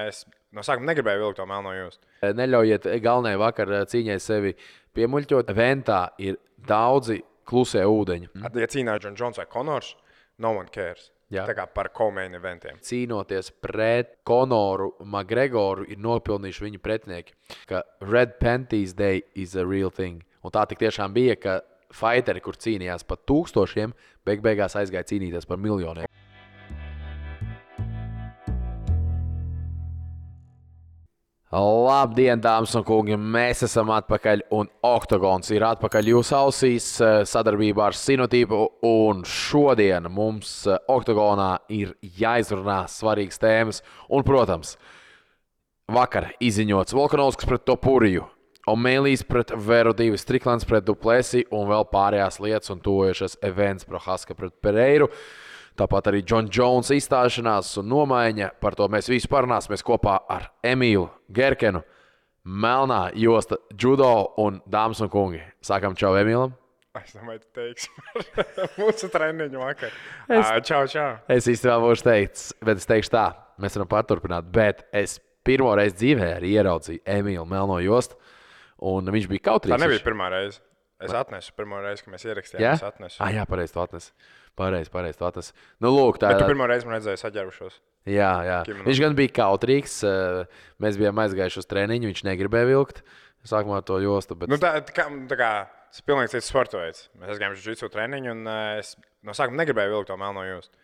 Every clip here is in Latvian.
Es no sākuma negribēju vilkt to melno jūstu. Neļaujiet galvenajai vakar cīņai sevi piemuļķot. Ventā ir daudzi klusie ūdeņi. Mm. Ja cīnās Džons Jones vai Konors, no one cares. Jā. Tā kā par komēnu eventiem. Cīnoties pret Konoru Makgregoru, ir nopelnījuši viņa pretinieki, ka Red Panties Day is a real thing. Un tā tiešām bija, ka fighteri, kur cīnījās par tūkstošiem, beig beigās aizgāja cīnīties par miljoniem. Labdien, dāmas un kungi! Mēs esam atpakaļ, un Oktagons ir atpakaļ jūsu ausīs eh, sadarbībā ar Sinotīpu. Un šodien mums eh, Oktagonā ir jāizrunā svarīgas tēmas. Un, protams, vakar izziņots Volkanovskis pret Topuriju, Omēlijas pret Veru 2, Striklants pret Duplesi un vēl pārējās lietas un tojušas events Prohaska pret Pereiru. Tāpat arī Džona Jonesa izstāšanās un nomaiņa. Par to mēs visi parunāsim kopā ar Emīlu Gerkenu. Melnā josta, judo un dāmas un kungi. Sākam čau Emīlam. Es domāju, tu teiksi mūsu treniņu vakar. Es, čau, čau. Es īstenībā būšu teicis, bet es teikšu tā, mēs varam paturpināt. Bet es pirmo reizi dzīvē arī ieraudzīju Emīlu Melno jostu, un viņš bija kautrīgs. Tā nebija pirmā reize. Es atnesu pirmo reizi, kad mēs ierakstījām. Jā, es atnesu. Ah, jā pareizi, to atnesu. Pareizi, pareizi. Tas nu, lūk, tā Bet tu pirmo reizi man redzēji saģērbušos. Jā, jā. Kimono. Viņš gan bija kautrīgs. eh, Mēs bijām aizgājuši uz treniņu. Viņš negribēja vilkt sākumā to jostu. Bet... Nu, tā, tā kā, tā kā tas ir pilnīgi cits sports veids. Mēs aizgājām uz jiu treniņu, un uh, es no sākuma negribēju vilkt to melno jūstu.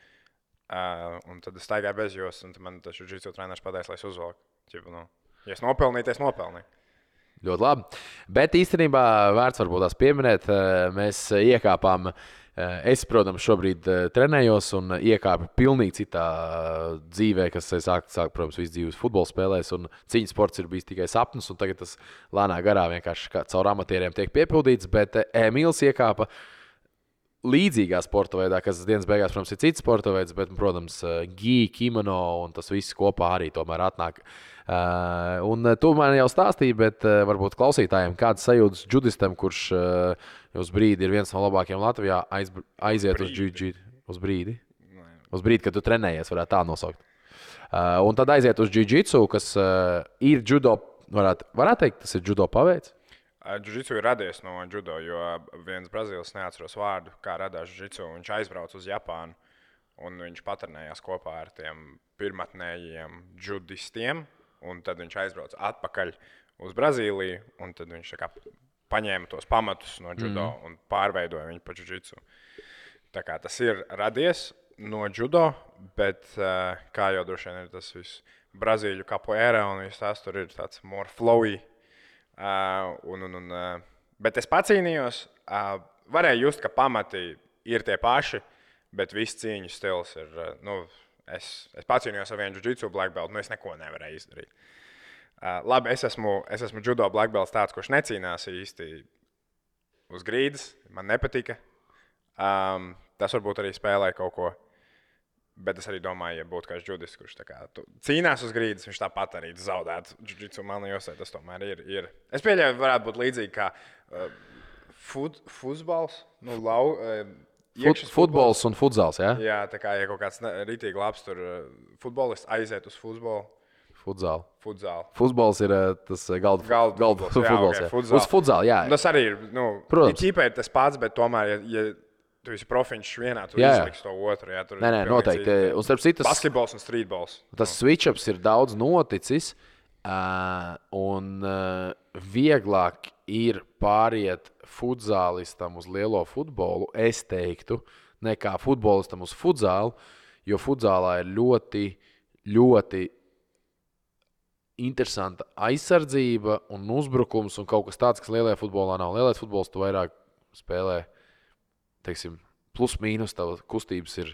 Uh, un tad es staigāju bez jostas, un man tas jiu treneris pateica, lai es uzvelku. Nu, ja es nopelnīju, tad es nopelnīju. Ļoti labi. Bet īstenībā vērts varbūt tās pieminēt, eh, mēs iekāpām. eh, Es, protams, šobrīd eh, trenējos un iekāpu pilnīgi citā dzīvē, kas sāk, sāk protams, visu dzīves futbola spēlēs. Cīņas sports ir bijis tikai sapnis, un tagad tas lēnā garā vienkārši kā caur amatieriem tiek piepildīts. Bet eh, Emīls iekāpa līdzīgā sporta veidā, kas dienas beigās, protams, ir cits sporta veids, bet, protams, gīja, kimono un tas viss kopā arī tomēr atnāk. Uh, un uh, tu man jau stāstīji, bet uh, varbūt klausītājiem kādas sajūtas judistam, kurš uh, uz brīdi ir viens no labākajiem Latvijā, aiz, aiziet uz Brīdi. jiu-jitsu. Uz brīdi. Uz brīdi, kad tu trenējies, varētu tā nosaukt. Uh, un tad aiziet uz jiu-jitsu, kas uh, ir judo, varētu, varētu teikt, tas ir judo paveids. Džudžitsu ir radies no judo, jo viens brazīlis neatceros vārdu, kā radās džudžitsu. Viņš aizbrauca uz Japānu un viņš paternējās kopā ar tiem pirmotnējiem judistiem. Un tad viņš aizbrauca atpakaļ uz Brazīliju, un tad viņš kā paņēma tos pamatus no judo mm. un pārveidoja viņu par džudžitsu. Tā kā tas ir radies no judo, bet uh, kā jau droši vien ir tas viss Brazīļu kapoeira un viss tas tur ir tāds more flowy. Un, un, un, bet es pacīnījos, varēju just, ka pamati ir tie paši, bet viss cīņu stils ir. Nu, es, es pacīnījos ar vienu jiu-jitsu black belt, nu es neko nevarēju izdarīt. Labi, es esmu, es esmu judo black belt tāds, kurš necīnās īsti uz grīdas. Man nepatika. Um, tas varbūt arī spēlē kaut ko. Bet es arī domāju, ja būtu kāds judis, kurš kā cīnās uz grīdas, viņš tāpat arī zaudētu. Jiu-jitsu man liekas, tas tomēr ir. ir. Es pieļauju, varētu būt līdzīgi kā uh, fut, futbols. Nu, lau, uh, Fut, futbols un futzāls. Ja? Jā, tā kā ja kaut kāds rītīgi labs tur uh, futbolists aiziet uz futbolu, Futzāli. futbolu. Futbols ir eh, tas eh, galda Galda galda futbols, jā, futbols. ok, jā. futzāli. Uz futzāli, jā. Tas arī ir. Nu, Protams. Ķīpē ir tas pats, bet tomēr, ja, ja tu esi profins vienā, tu Jā, jā. izliks to otru. Jā, Nē, nē, noteikti. citi. Un starp citu, tas, Basketbols un streetbols. tas switch-ups ir daudz noticis. Uh, un uh, vieglāk ir pāriet futzālistam uz lielo futbolu, es teiktu, nekā futbolistam uz futzālu, jo futzālā ir ļoti, ļoti interesanta aizsardzība un uzbrukums un kaut kas tāds, kas lielajā futbolā nav. Lielais futbols tu vairāk spēlē, teiksim, plus mīnus, tavas kustības ir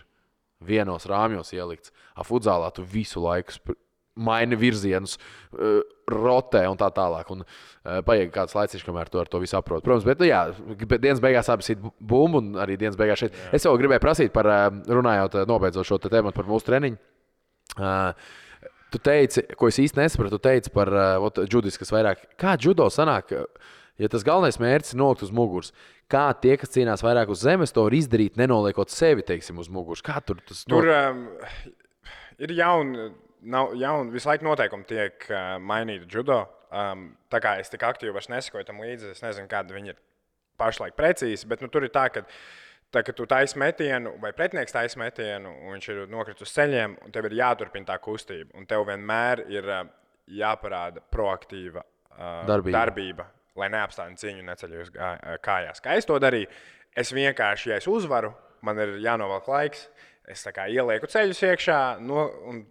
vienos rāmjos ielikts. A futzālā tu visu laiku maini virzienus, uh, rotē un tā tālāk. Un, uh, paiet kāds laiks, kamēr tu ar to visu saproti. Protams, bet, nu, jā, bet dienas beigās abi ir bumbu un arī dienas beigās šeit. Jā. Es jau gribēju prasīt par, uh, runājot, nobeidzot šo tēmu par mūsu treniņu. Tu teici, ko es īsti nesapratu, tu teici par uh, judis, kas vairāk. Kā judo sanāk, uh, ja tas galvenais mērķis ir nolikt uz muguras? Kā tie, kas cīnās vairāk uz zemes, to var izdarīt, nenoliekot sevi, teiksim, uz muguras? Kā tur tas Tur um, ir jauni, nav jauni, visu laiku noteikumi tiek uh, mainīti judo. Um, tā kā es tik aktīvi nesakoju tam līdzi, es nezinu, kāda viņi ir pašlaik precīzi, bet nu, tur ir tā, ka. Tā, kad tu taisīsi metienu, vai pretinieks taisīja metienu, un viņš ir nokritis uz ceļiem, un tev ir jāturpina tā kustība. Un tev vienmēr ir uh, jāparāda proaktīva uh, Darbība. darbība, lai neapstātu cīņu un neceļos kājās. Kā es to darīju? Es vienkārši, ja es uzvaru, man ir jānovelk laiks. Es kā ielieku ceļus iekšā, no, un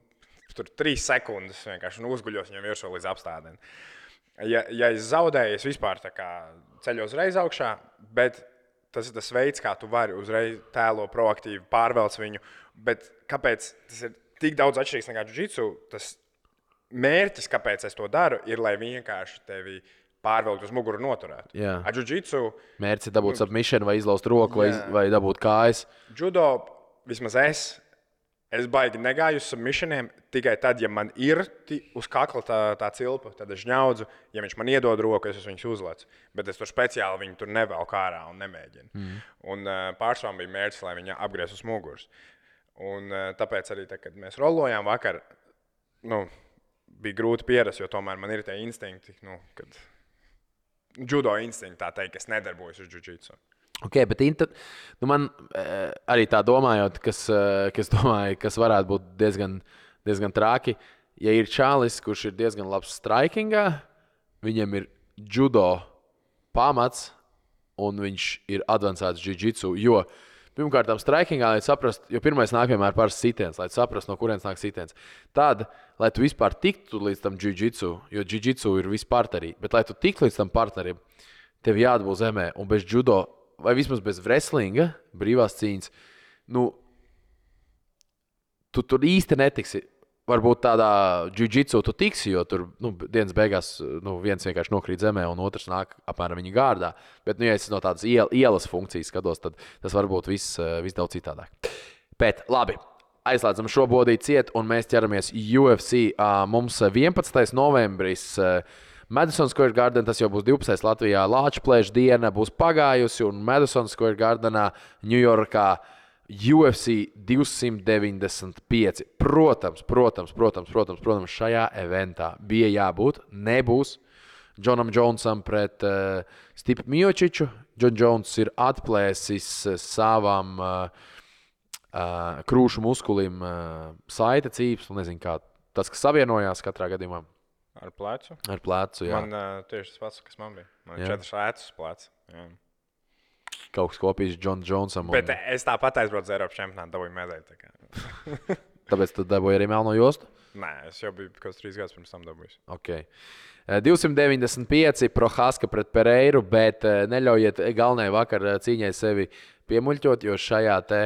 tur trīs sekundes vienkārši nu, uzguļos viņam virsū līdz apstādēm. Ja, ja es zaudēju, es vispār ceļos uzreiz augšā, bet tas ir tas veids, kā tu vari uzreiz tēlo proaktīvi, pārvelc viņu. Bet kāpēc tas ir tik daudz atšķirīgs nekā jiu-jitsu? Tas mērķis, kāpēc es to daru, ir, lai vienkārši tevi pārvilkt uz muguru un noturētu. Jā. Jiu-jitsu, Mērķis ir dabūt submission, vai izlauzt roku, vai, vai dabūt kājas. judo, vismaz es, es baigi negāju uz submissioniem tikai tad, ja man ir uz kakla tā, tā cilpa, tad es ņaudzu. Ja viņš man iedod roku, es viņu uzlecu. Bet es tur speciāli viņu tur nevelku ārā un nemēģinu. Mm. Un pārsvarā bija mērķis, lai viņi apgriez uz muguras. Un, tāpēc arī, tā, kad mēs rolojām vakar, nu, bija grūti pierast, jo tomēr man ir tie instinkti, nu, kad judo instinkti, tā teikt, kas nedarbojos uz jiu-jitsu. Okay, bet inter... nu man eh, arī tā domājot, kas, eh, kas, domāju, kas varētu būt diezgan, diezgan traki. Ja ir čālis, kurš ir diezgan labs strikingā, viņam ir judo pamats un viņš ir avansēts jiu-jitsu. Jo pirmkārt, tam strikingā, lai saprastu, jo pirmais nāk vienmēr par sitiens, lai saprastu, no kurienes nāk sitiens. Tad, lai tu vispār tiktu līdz tam jiu-jitsu, jo jiu-jitsu ir vispār arī, bet lai tu tiktu līdz tam partnerim, tev jāatbūt zemē un bez judo, vai vismaz bez wrestlinga, brīvās cīņas, nu, tu tur īsti netiksi. Varbūt tādā jiu-jitsu tu tiksi, jo tur nu, dienas beigās nu, viens vienkārši nokrīt zemē, un otrs nāk apmēram viņa gārdā. Bet, nu, ja es no tādas iel, ielas funkcijas skatos, tad tas var būt viss, eh, viss daudz citādāk. Bet, labi, aizslēdzam šo bodīti ciet, un mēs ķeramies UFC. Ā, Mums 11. novembris. eh, Madison Square Garden, tas jau būs 12. Latvijā. Lāča plēša diena būs pagājusi, un Madison Square Gardenā, Ņujorkā, UFC 295. Protams, protams, protams, protams, protams šajā eventā bija jābūt. Nebūs Džonam Džonsam pret uh, Stipu Miočiču. Džons Jones ir atplēsis uh, savam uh, uh, krūšu muskulim uh, saita cīps, un nezinu, kā tas, kas savienojās katrā gadījumā Ar plecu. ar plecu. Jā. Man uh, tieši tas pats, kas man bija. Man ir četras rētas plecs. Kaut kas kopīgs Džonam Džonsam. Bet Un, es tāpat aizbraucu uz Eiropas čempionātu, dabūju medaļu. tā tāpēc tu dabūji arī melno jostu. Nē, es jau biju kaut kāds trīs gadus pirms tam dabūjis. Okay. Eh, 295 Prohaska pret Pereiru, bet eh, neļaujiet galvenajai vakar eh, cīņai sevi piemuļķot, jo šajā te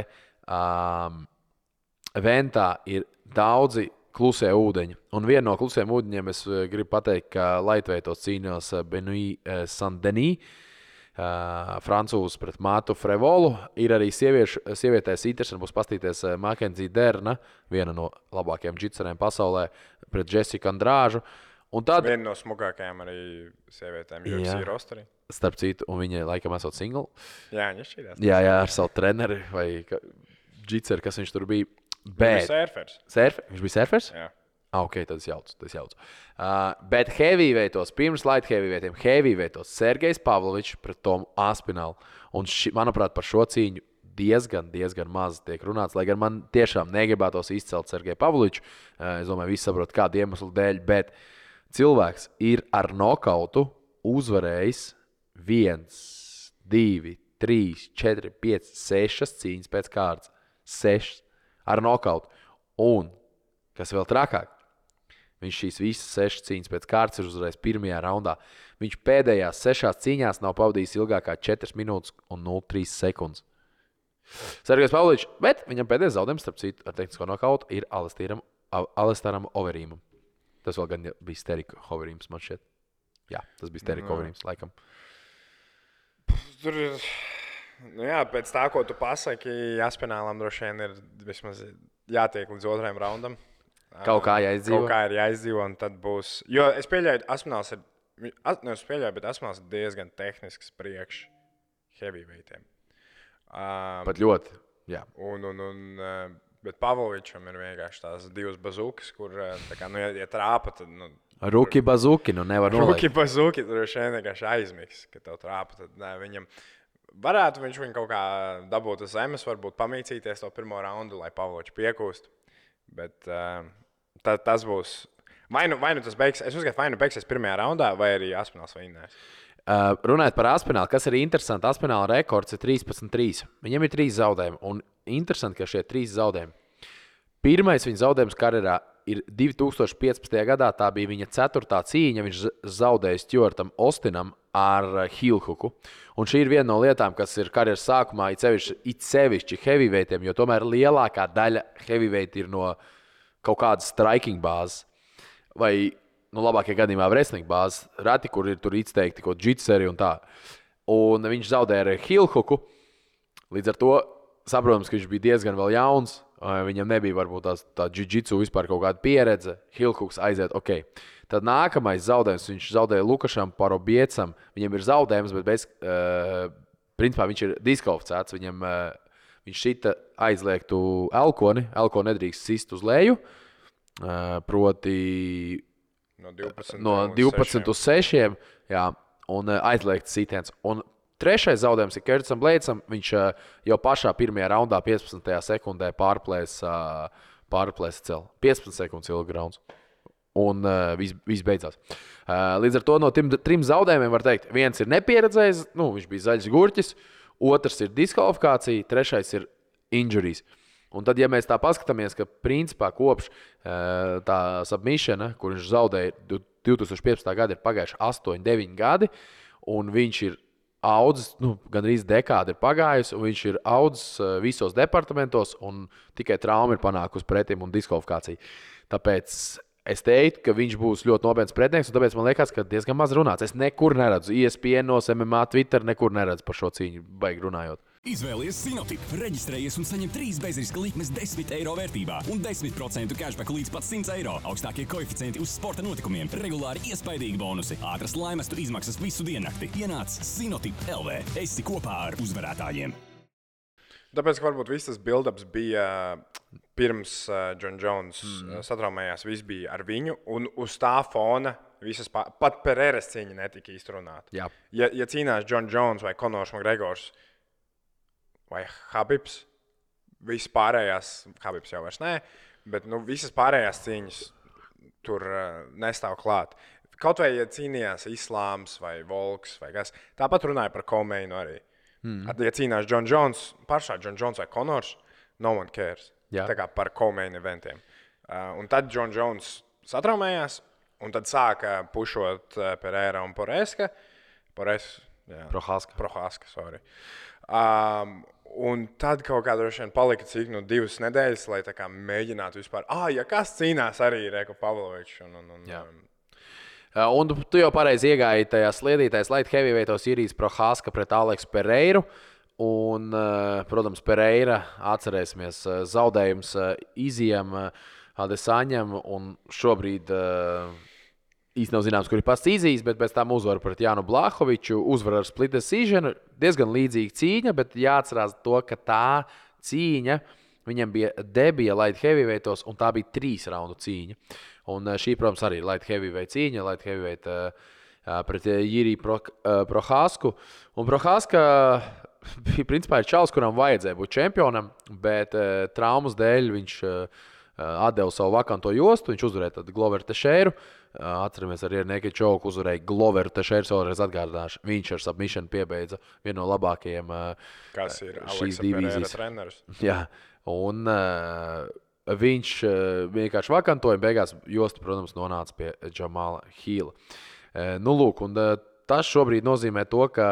um, ventā ir daudzi klusie ūdeņi. Un viena no klusiem ūdeņiem es eh, gribu pateikt, ka Laitveitos cīnījās eh, Benui eh, Sandenī. Uh, Francūzs pret Mātu Frevolu. Ir arī sieviešu, sievietēs interesanti būs paskatīties Makenzija Derna, viena no labākajām džitserēm pasaulē, pret Jessiku Andrāžu. Un tad, Viena no smagākajām arī sievietēm, jau Jā. ir rosterī. starp citu, un viņa laikam esot single. Jā, viņa šķīdās. Jā, jā, ar savu treneri vai džitseru, kas viņš tur bija. Bet... Bet Surfers. surf, viņš bija surfers? Jā. Ah, ok, tas jauts. Tas jauts. Uh, bet heavyweightos, pirms light heavyweightem, heavyweightos Sergejs Pavlovičs pret Tomu Aspinālu. Un, ši, manuprāt, par šo cīņu diezgan, diezgan maz tiek runāts. Lai gan man tiešām negribētos izcelt Sergeju Pavloviču. Uh, es domāju, visi saprot, kādu iemeslu dēļ. Bet cilvēks ir ar nokautu uzvarējis viens, divi, trīs, četri, pieci, sešas cīņas pēc kārtas. Sešas ar nokautu. Un, kas vēl trakāk, Viņš šīs visas sešas cīņas pēc kārtas ir uzvarējis pirmajā raundā. Viņš pēdējās sešās cīņās nav pavadījis ilgāk kā 4 minūtes un 0,3 sekundes. Sergejs Pavlovičs, bet viņam pēdējais zaudējums, starp citu, ar tehnisko nokautu ir Alestīram, Alestāram Overīmam. Tas vēl gan bija Sterika Overīms, man šķiet. Jā, tas bija Sterika Jā. Overīms, laikam. Tur ir. Nu jā, pēc tā, ko tu pasaki, Jaspinālam droši vien ir vismaz jātiek līdz otrajam raundam. Kaut kā jāizdzīvo. Kaut kā ir jāizdzīvo, un tad būs. Jo es pieļauju, Aspināls ir. vi- as- Nevis pieļauju, bet Aspināls ir diezgan tehnisks priekš heavyweightiem. Um, Pat ļoti. Jā. Un, un, un Bet Pavlovičam ir vienkārši tās divas bazukas, kur, kā, nu, ja, ja trāpa, tad, nu, Ruki bazuki, nu nevar Rūki nolikt. bazuki, tur šeit vienkārši aizmigs, ka tev trāpa. Tad, nē, viņam varētu viņš viņu kaut kā dabūt uz zemes, varbūt pamīcīties to pirmo raundu, lai Pavlovičs piekūst. Bet uh, ta, tas būs. Vai nu, vai nu tas beigsies, es uzskatu, vai nu beigsies pirmajā raundā, vai arī Aspināls vinnēs. Uh, runājot par Aspinālu, kas ir interesanti, Aspināla rekords ir 13-3. Viņam ir trīs zaudējumi, un interesanti, ka šie trīs zaudējumi. Pirmais viņa zaudējums karjerā ir 2015. gadā. Tā bija viņa ceturtā cīņa. Viņš zaudēja Stjortam Ostinam ar Hilhuku. Un šī ir viena no lietām, kas ir karjeras sākumā, it sevišķi, it sevišķi heavyweightiem, jo tomēr lielākā daļa heavyweight ir no kaut kādas striking bāzes. Vai, nu, labākajā gadījumā, wrestling bāzes. Reti, kur ir tur izteikti kaut kāda jitseri un tā. Un viņš zaudēja ar Hilhuku. Līdz ar to saprotams, ka viņš bija diezgan jauns. Viņam nebija varbūt tās, tā jiu-jitsu vispār kaut kāda pieredze. Hilkuks aiziet, ok. Tad nākamais zaudējums viņš zaudēja Lukašam Parobiecam. Viņam ir zaudējums, bet bez, uh, principā viņš ir diskvalificēts. Viņam, uh, viņš šita aizliegtu elkoni. Elkoni nedrīkst sist uz leju. Uh, proti, No 12, no un 12 6. uz 6, jā, un uh, aizliegts sitiens. Un trešais zaudējums ir Kertsam Blēcam. Viņš uh, jau pašā pirmajā raundā, 15. sekundē, pārplēsa pārplēs celu. 15 sekundes ilgs rauns. Un uh, viss vis beidzās. Uh, līdz ar to no trim, trim zaudējumiem var teikt, viens ir nepieredzējis, nu, viņš bija zaļš gurķis, otrs ir diskvalifikācija, trešais ir injuries. Un tad, ja mēs tā paskatāmies, ka principā kopš uh, tā submissiona, kur viņš zaudēja du- 2015. gada, ir pagājuši 8, 9 gadi, un viņš ir audzis, nu, gandrīz dekāda ir pagājusi, un viņš ir audzis uh, visos departamentos, un tikai trauma ir panākusi pretim un diskvalifikācija. Tāpēc es teiktu, ka viņš būs ļoti nopietns pretinieks, un tāpēc man liekas, ka diezgan maz runāts. Es nekur neredzu, E ISPN, MMA, Twitter, nekur neredzu par šo cīņu, baigi runājot. Izvēlies Sinotip, reģistrējies un saņem 3 bezriska likmes 10 eiro vērtībā un 10% cashback līdz pat 100 eiro. Augstākie koeficienti uz sporta notikumiem, regulāri iespaidīgi bonusi, ātras laimestu izmaksas visu diennakti. Ienāc Sinotip LV. Esi kopā ar uzvarētājiem! Tāpēc, ka varbūt viss tas build-ups bija pirms uh, John Jones mm. satraumējās, viss bija ar viņu, un uz tā fona visas, pā... pat Pereira cīņa netika izrunāta. Ja, ja cīnās John Jones vai Konors Makgregors vai Habibs, visas pārējās, Habibs jau vairs nē, bet nu, visas pārējās cīņas tur uh, nestāv klāt. Kaut vai ja cīnījās Islāms vai Volks vai kas. Tāpat runāja par Komeinu arī. Mm. Ja cīnās John Jones, pašā John Jones vai Konors, no one cares. Jā. Tā kā par Komeinu eventiem. Uh, un tad John Jones satraumējās, un tad sāka pušot uh, Pereira un Poreska. Pores, jā. Prohaska. Prohaska, sorry. Um, un tad kaut kā droši vien palika cik nu divas nedēļas, lai kā mēģinātu vispār, ah, ja kas cīnās arī Reku Pavlovičs. Un, un, un, Jā. Un tu jau pareizi iegāji tajā sliedītājā, Light Heavyweightos Irijas Prohaska pret Aleksu Pereiru. Un, protams, Pereira atcerēsimies zaudējums uh, Izijam, Adesaņam. Un šobrīd uh, īstenībā nav zināms, kur ir pats Izijas, bet pēc tam uzvara pret Jānu Blahoviču, uzvara ar split decision. Diezgan līdzīga cīņa, bet jāatcerās to, ka tā cīņa. Viņam bija debija Light Heavyweightos, un tā bija trīs raundu cīņa. Un eh, šī, protams, arī Light Heavyweight cīņa, Light Heavyweight uh, pret Jiriju Pro, uh, Prohāsku. Un Prohāska bija principā čels, kuram vajadzēja būt čempionam, bet uh, traumas dēļ viņš uh, atdeva savu vakanto jostu. Viņš uzvarēja tad Gloveru Tešēru. Uh, atceramies, arī ar Nekiju Čauku uzvarēja Gloveru Tešēru. Vēlreiz atgādināšu, viņš ar submission piebeidza vienu no labākajiem uh, kas ir šīs divīzijas. treneris. Jā, un viņš vienkārši vakantoja, beigās josta, protams, nonāca pie Džamala Hīla. Nu, lūk, un tas šobrīd nozīmē to, ka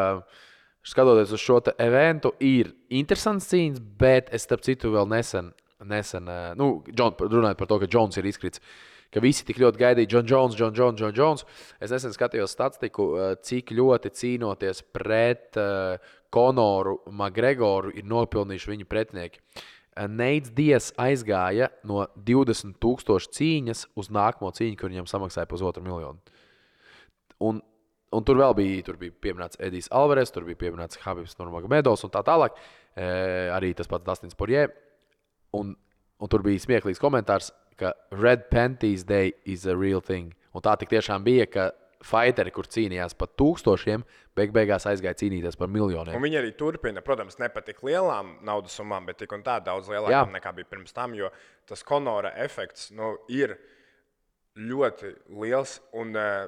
skatoties uz šo eventu, ir interesants cīņas, bet es starp citu vēl nesen, nesen uh, nu, John, runājot par to, ka Jones ir izkrits. Ka visi tik ļoti gaidīja John Jones, John Jones, John Jones. Es nesen skatījos statistiku, uh, cik ļoti cīnoties pret uh, Konoru Makgregoru ir nopelnījuši viņa pretinieki. Neits Dies aizgāja no 20,000 cīņas uz nākamo cīņu, kur viņam samaksāja pusotru miljonu. Un, un tur vēl bija, tur bija pieminēts Edijs Alvarez, tur bija pieminēts Habibs Nurmagomedovs un tā tālāk. E, arī tas pats Dustins Porjē. Un un tur bija smieklīgs komentārs, ka Red Panties Day is a real thing. Un tā tiešām bija, ka fighteri, kur cīnījās par tūkstošiem, beig beigās aizgāja cīnīties par miljoniem. Un viņi arī turpina, protams, ne par tik lielām naudas summām, bet tik un tā daudz lielākām nekā bija pirms tam, jo tas konora efekts nu, ir ļoti liels. Un uh,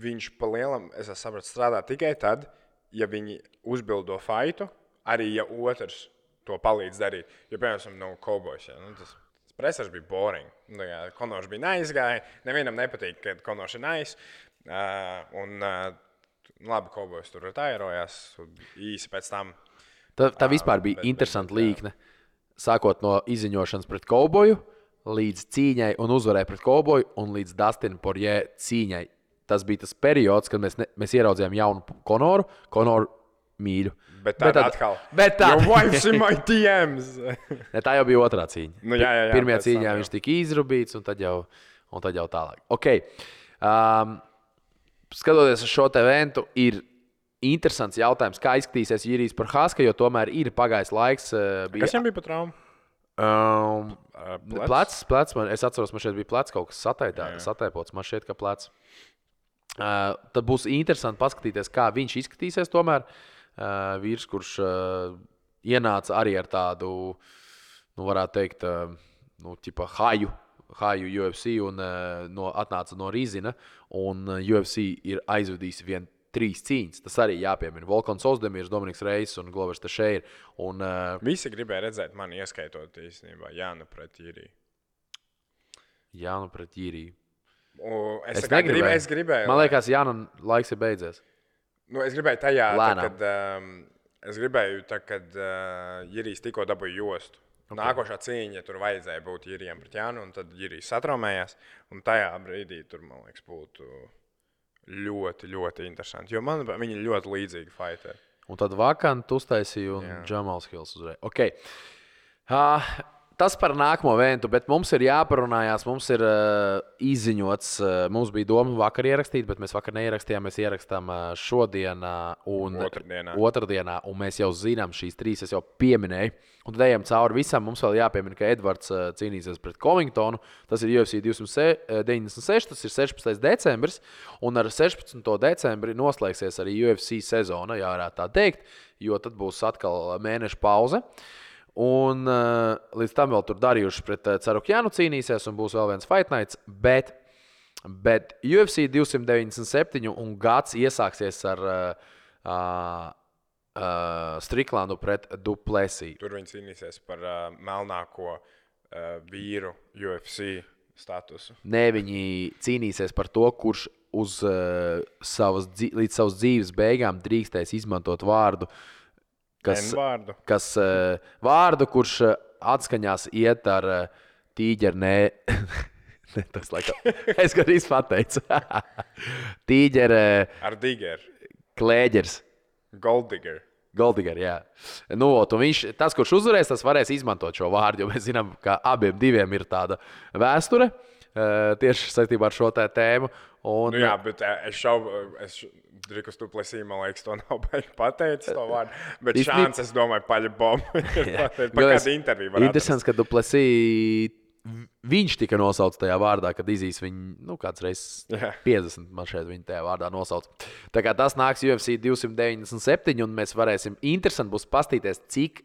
viņš pa lielam, es sapratis, strādā tikai tad, ja viņi uzbildo faitu, arī ja otrs to palīdz darīt. Jo, piemēram, no Cowboys. Ja, nu, tas, presers bija boring. Nu, jā, Konors bija neizgājis. Nevienam nepatīk, kad Konors ir nais. Uh, un, uh, labi, Cowboys tur retairojās īsi pēc tam. Tā, tā vispār bija bet- interesanta bet, līkne. Sākot no izziņošanas pret Kauboju, līdz cīņai un uzvarai pret Kauboju, un līdz Dustina Porjē cīņai. Tas bija tas periods, kad mēs, ne, mēs ieraudzījām jaunu Konoru. Konoru mīļu. Bet tā tad- atkal. Bet tā, Your wife's in my DMs. ne, tā jau bija otrā cīņa. Nu, jā, jā, jā, Pirmajā cīņā jau. viņš tika izrubīts, un tad jau, un tad jau tālāk. Okay. Um, skatoties uz šo eventu, ir interesants jautājums, kā izskatīsies Jurijs par Haska, jo tomēr ir pagājis laiks. uh, Bija, Kas viņam bija pa traumu? Um, Uh, plecs, plecs man, es atceros, man šeit bija plecs, kaut kas sataitā, sataipots. Man šķiet, ka plecs. Uh, tad būs interesanti paskatīties, kā viņš izskatīsies. Tomēr uh, vīrs, kurš uh, ienāca arī ar tādu, nu, varētu teikt, uh, nu, tipa haju. Haju UFC un uh, no, atnāca no Rīzina. Un uh, UFC ir aizvadījis vien trīs cīņas. Tas arī jāpiemina. Volkans Osdemirs, Dominiks Reis un Glovers Tešēra. Un uh, Visi gribēja redzēt mani, ieskaitot īstenībā Jānu pret Iriju. Jānu pret Jiriju. Un Es, Es gribēju, negribēju. es gribēju, Man liekas, Jānis laiks ir beidzies. Nu, es gribēju tajā, tā, Lēnām. kad um, es gribēju, tā, kad uh, Jirijs tikko dabūja jostu. Okay. Nākošā cīņa tur vajadzēja būt Jirijam pret Jānu, un tad Jirijs satraumējās. Un tajā brīdī tur, man liekas, būtu ļoti, ļoti interesanti. Jo man viņi ir ļoti līdzīgi fighteri. Un tad vakantu uztaisīja un. Džamals Hills uzreiz. Okay. Uh, tas par nākamo eventu, bet mums ir jāparunājās. Mums ir uh, izziņots, uh, mums bija doma vakar ierakstīt, bet mēs vakar neierakstījām. Mēs ierakstām uh, šodien uh, un Otrdienā. otrdienā, un mēs jau zinām šīs trīs, es jau pieminēju. Un tad ejam cauri visam. Mums vēl jāpiemina, ka Edvards uh, cīnīsies pret Covingtonu. Tas ir UFC 296, tas ir 16. decembris. Un ar 16. decembri noslēgsies arī UFC sezona, ja varētu tā teikt, jo tad būs atkal mēneša pauze. Un uh, līdz tam vēl tur darījuši pret uh, Cerukjānu cīnīsies, un būs vēl viens Fight Nights. Bet, bet UFC 297 un gads iesāksies ar uh, uh, uh, Striklandu pret Duplesiju. Tur viņi cīnīsies par uh, melnāko uh, vīru UFC statusu. Nē, viņi cīnīsies par to, kurš uz, uh, savas, līdz savas dzīves beigām drīkstēs izmantot vārdu, kas, vārdu. kas uh, vārdu, kurš uh, atskaņās iet ar uh, tīģeru. Nē, ne, tas laikam. Es gandrīz pateicu. Tīģeru, Ar Digeru. klēģers. Goldigger. Goldigers, jā. Nu, viņš, tas, kurš uzvarēs, tas varēs izmantot šo vārdu, jo mēs zinām, ka abiem diviem ir tāda vēsture eh, tieši saistībā ar šo tē tēmu. Un, Nu, jā, bet eh, es šaubu, es Drikus tu plesī, man liekas, to nav baigi pateicis. Bet Īstenībā- šāds, es domāju, paļa bomba. Jā. Par Galvenais- kādu interviju var Interesants, ka Duplesī viņš tika nosaukts tajā vārdā, kad izīs viņu, nu, kāds reizes Jā. 50 man šeit viņa tajā vārdā nosauc. Tā kā tas nāks UFC 297, un mēs varēsim, interesanti būs pastīties, cik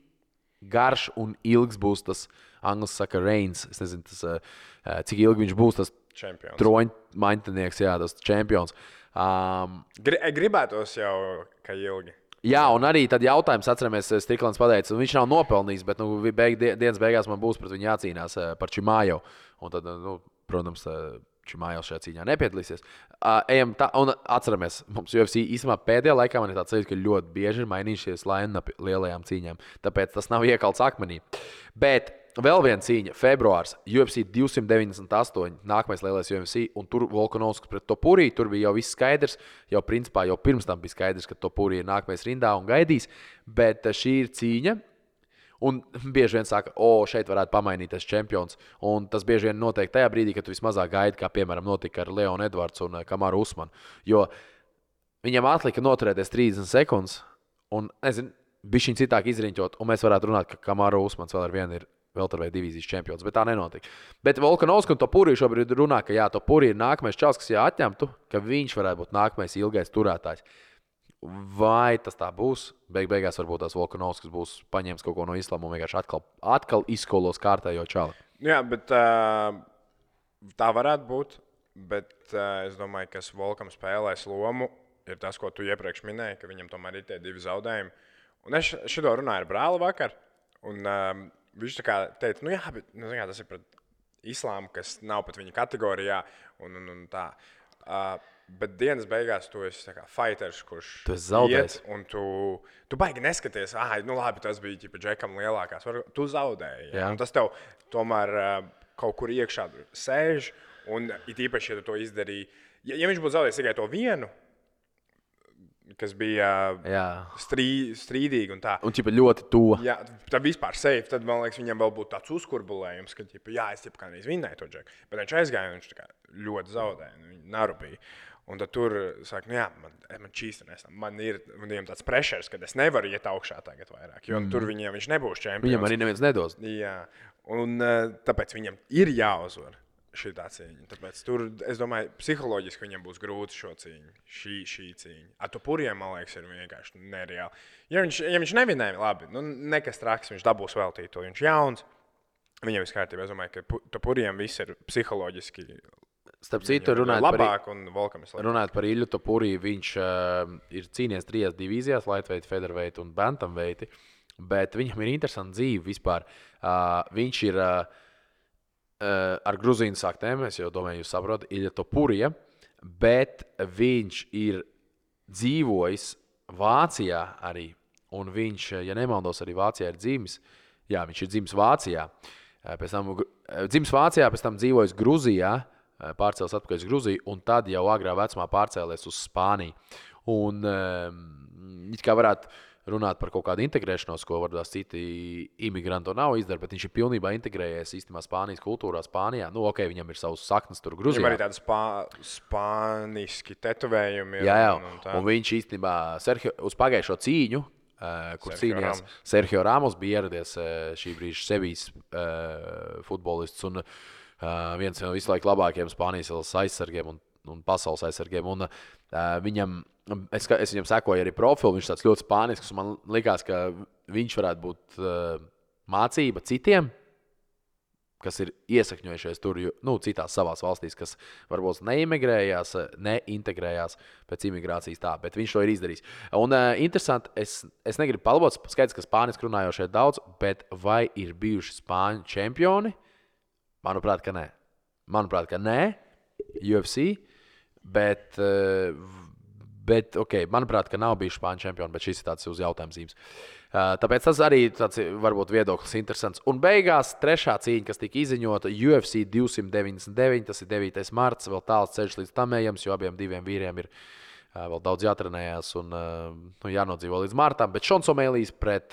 garš un ilgs būs tas angļu saka reigns. Es nezinu, tas, eh, cik ilgi viņš būs tas Čempions. troņmaņtinieks, jā, tas čempions. Um, Gri gribētos jau, ka ilgi. Jā, un arī tad jautājums, atceramies, Striklants pateica, un viņš nav nopelnījis, bet nu, beig, die- dienas beigās man būs pret viņu jācīnās eh, par Čimāju. Un tad, nu, protams, Čimājos šajā cīņā nepiedalīsies. Uh, ejam tā, un atceramies, mums UFC īstenībā pēdējā laikā man ir tāds sajūta, ka ļoti bieži ir mainījušies line-up lielajām cīņām. Tāpēc tas nav iekalts akmenī. Bet vēl viena cīņa, februārs, UFC 298, nākamais lielais UFC, un tur Volkanovskis pret Topurī. Tur bija jau viss skaidrs. Jau principā jau pirms tam bija skaidrs, ka Topurī ir nākamais rindā un gaidīs. Bet eh, šī ir cīņa. Un bieži vien saka, o, šeit varētu pamainīties čempions. Un tas bieži vien notiek tajā brīdī, kad tu vismazāk gaidi, kā piemēram notika ar Leonu Edvards un eh, Kamaru Usmanu. Jo viņam atlika noturēties 30 sekundes, un nezinu, bija šī citāk izriņķot, un mēs varētu runāt, ka Kamaru Usmans vēl ar vienu ir Velterveida divīzijas čempions, bet tā nenotika. Bet Volkanovs un Topūrī šobrīd runā, ka jā, Topūrī ir nākamais čels, kas jāatņemtu, ka viņš varētu būt nākamais ilgais turētājs. Vai tas tā būs? Beig beigās varbūt tas Volkanovs, kas būs paņēmis kaut ko no islāma un vienkārši atkal, atkal izskolos kārtējo čalu. Jā, bet uh, tā varētu būt. Bet uh, es domāju, ka Volkam spēlēs lomu, ir tas, ko tu iepriekš minēji, ka viņam tomēr ir tie divi zaudējumi. Un es šo runāju ar brāli vakar. Un, um, viņš tā kā teica, nu jā, bet nu, kā, tas ir pret islāmu, kas nav pat viņa kategorijā. Un, un, un tā. uh, bet dienas beigās tu esi fighters, kurš Tu iet, Un tu, tu baigi neskaties, ah, nu labi, tas bija ģipa, Džekam lielākās. Var, tu zaudēji. Jā. Jā. Tas tev tomēr uh, kaut kur iekšā sēž. Un it īpaši, ja tu to izdarīji, ja, ja viņš būtu zaudējis tikai to vienu, kas bija strī, strīdīgi un tā. Un ķipa ļoti tuvu. Jā, tā vispār safe. Tad man liekas, viņam vēl būtu tāds uzkurbulējums, ka, ģipa, jā, es jau kādreiz vinnēju to džeku. Bet viņš aizgāja un viņš kā ļoti zaudēja. nu, Viņa narupīja. Un tad tur saka, nu jā, man, man čīsti nesam. Man ir viņiem tāds pressures, ka es nevaru iet augšā tagad vairāk. Jo mm. tur viņiem viņš nebūs čempions. Viņam arī neviens nedos. Jā, un uh, tāpēc viņam ir jāuzvar šī cīņa. Tāpēc tur, es domāju, psiholoģiski viņam būs grūti šo cīņu, šī, šī cīņa. Ar to puriem, man liekas, ir vienkārši nereāli. Ja viņš, ja viņš nevinēja, labi, nu, nekas traks, viņš dabūs veltīt to. Viņš ir jauns. Viņam viss kārtībā. Es domāju, ka to puriem viss ir psiholoģiski Starp citu, runājot par, labāk ir labāk. runājot par Ilju Topurī, viņš uh, ir cīnījies trijās divīzijās, Latvijas, Federveita un Bantamveita. Bet viņam ir interesanti dzīve vispār. Uh, viņš ir uh, ar grūzīnu saknēm, es jau domāju, jūs saprotat, Ilja Topurija, bet viņš ir dzīvojis Vācijā arī. Un viņš, eh, ja nemaldos, arī Vācijā ir dzimis. Jā, viņš ir dzimis Vācijā. Eh, Pēc tam eh, dzimis Vācijā, pēc tam dzīvojis Grūzijā, eh, pārcēlās atpakaļ uz Grūziju, un tad jau agrā vecumā pārcēlās uz Spāniju. Un um, kā varētu runāt par kaut kādu integrēšanos, ko varbūt citi imigranti nav izdarījuši, bet viņš ir pilnībā integrējies īstenībā Spānijas kultūrā, Spānijā. Nu, ok, viņam ir savs saknes tur, Viņam arī Grūzijā. tādi spā, spāniski tetovējumi. Jā, jā. un- un tā. Un viņš īstenībā Sergio, uz pagājušo cīņu, uh, kur Sergio cīnījās Ramos. Sergio Ramos, bija ieradies uh, šī brīža Sevijas uh, futbolists un uh, viens no visu laiku labākajiem Spānijas aizsargiem un, un pasaules aizsargiem. Un, uh, viņam, es, es viņam sekoju arī profilu, viņš tāds ļoti spānisks. Man liekas, ka viņš varētu būt uh, mācība citiem, kas ir iesakņojušies tur, nu, citās savās valstīs, kas varbūt neimigrējās, neintegrējās pēc imigrācijas tā, bet viņš to ir izdarījis. Un uh, interesanti, es, es negribu palabot, skaidrs, ka spāniski runājošie ir daudz, bet vai ir bijuši spāņu čempioni? Manuprāt, ka nē. Manuprāt, ka nē, UFC, bet, uh, bet okay, manuprāt, ka nav bijuši spāņu čempioni, bet šis ir tāds uz jautājums zīmes. Uh, tāpēc tas arī tāds ir, varbūt viedoklis interesants. Un beigās trešā cīņa, kas tika izziņota UFC 299, tas ir 9. marts, vēl tāls ceļš līdz tam ejams, jo abiem diviem vīriem ir vēl daudz jātrenējas un nu, jānodzīvo līdz martam. Bet Šons Omēlijs pret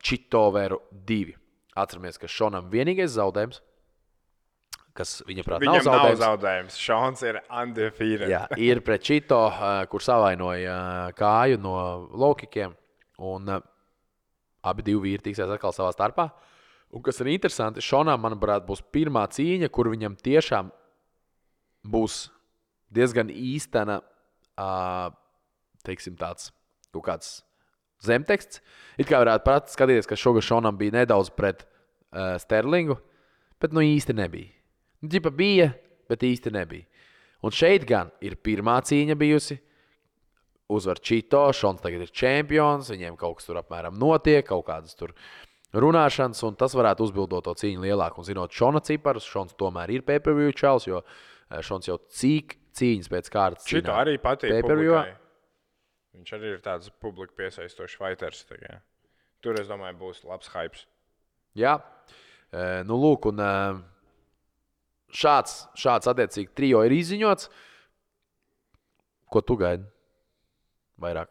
Čitoveru 2. Atceramies, ka Šonam vienīgais zaudējums, kas viņa prāt nav Viņam nav zaudējums, zaudējums. Šons ir undefeated. Jā, ir pret Čito, uh, kur savainoja uh, kāju no laukiem. Un uh, abi divi vīri tiksies atkal savā starpā. Un kas ir interesanti, Šonam, manuprāt, būs pirmā cīņa, kur viņam tiešām būs diezgan īstena, teiksim, tāds kaut kāds zemteksts. It kā varētu pat skatīties, ka šogad Šonam bija nedaudz pret uh, Sterlingu, bet nu īsti nebija. Nu, ģipa bija, bet īsti nebija. Un šeit gan ir pirmā cīņa bijusi. Uzvar Čito, Šons tagad ir čempions, viņiem kaut kas tur apmēram notiek, kaut kādas tur runāšanas, un tas varētu uzbildot to cīņu lielāku. Un zinot Šona ciparus, Šons tomēr ir pay-per-view čels, jo eh, Šons jau cik cīņas pēc kārtas. Cīnās arī patīk. pay-per-view. Viņš arī ir tāds publiski piesaistošs fighters. kā. Tur, es domāju, būs labs hype. Jā, E, nu, lūk, un e, šāds, šāds attiecīgi trijo ir izziņots. Ko tu gaidi? Vairāk.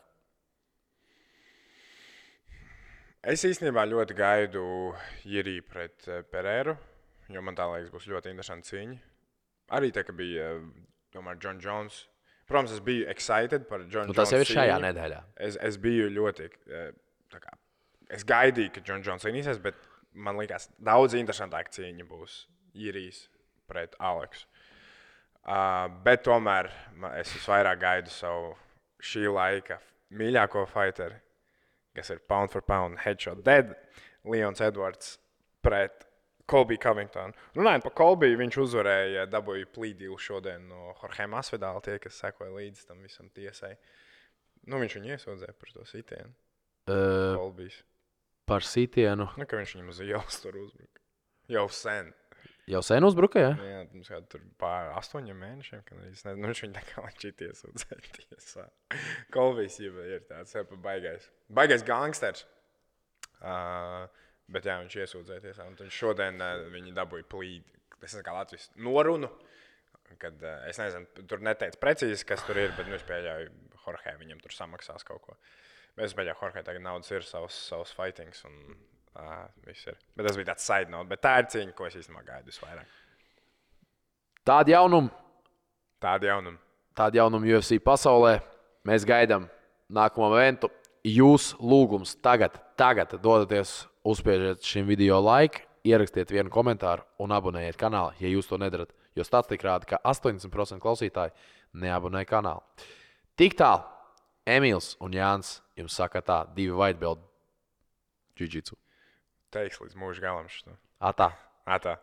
Es īstenībā ļoti gaidu Jiriju pret eh, Pereiru, jo man tā liekas, būs ļoti interesanti cīņa. Arī tā, ka bija eh, tomēr John Jones. Protams, es biju excited par John Nu, tas jau Jones ir šajā cīņu. nedēļā. Es, es biju ļoti. eh, Kā, es gaidīju, ka John Jones cīnīsies, bet man liekas, daudz interesantāka cīņa būs īrijas pret Aleksu. Uh, bet tomēr es visvairāk gaidu savu šī laika mīļāko fighteri, kas ir Pound for Pound Headshot Dead, Leons Edvards pret Kolbiju Covingtonu. Runājot par Kolbiju, viņš uzvarēja, dabūja plīdīlu šodien no Jorge Masvidāla, tie, kas sekoja līdzi tam visam tiesai. Nu, viņš viņu iesūdzēja par to sitienu. Uh, Kolbijs. par sitienu Nu, ka viņš viņam uz ielas tur uzbruka. Jau sen. jau sen uzbruka. Ja? Jā, mums kā tur pār astoņiem mēnešiem, kad es nezinu, nu, viņš tā kā šķiet iesūdzēt tiesā. Kolvijas jau ir tāds jau baigais. Baigais gangsters. Uh, bet jā, viņš iesūdzēja tiesā. Un tad šodien uh, viņi dabūja plīdi. Tas ir kā Latvijas norunu. Kad, uh, es nezinu, tur neteicu precīzi, kas tur ir, bet nu, es pieļauju, Jorge viņam tur samaksās kaut ko. Bet es pieļauju, Jorge tagad naudas ir savs, savs fightings. Un, uh, bet tas bija tāds side note. Bet tā ir cīņa, ko es īstenībā gaidu visvairāk. Tāda jaunuma, Tāda jaunuma. tāda jaunuma UFC pasaulē. Mēs gaidām nākamo momentu. Jūs lūgums tagad, tagad dodaties, uzspiežiet šim video laiku, ierakstiet vienu komentāru un abonējiet kanālu, ja jūs to nedarat. Jo statistika rāda, ka 80% klausītāji neabonē kanālu. Tik tālu Emīls un Jānis jums saka tā, divi white belt jiu-jitsu. Teiks līdz mūža galam šo. Atā! Atā.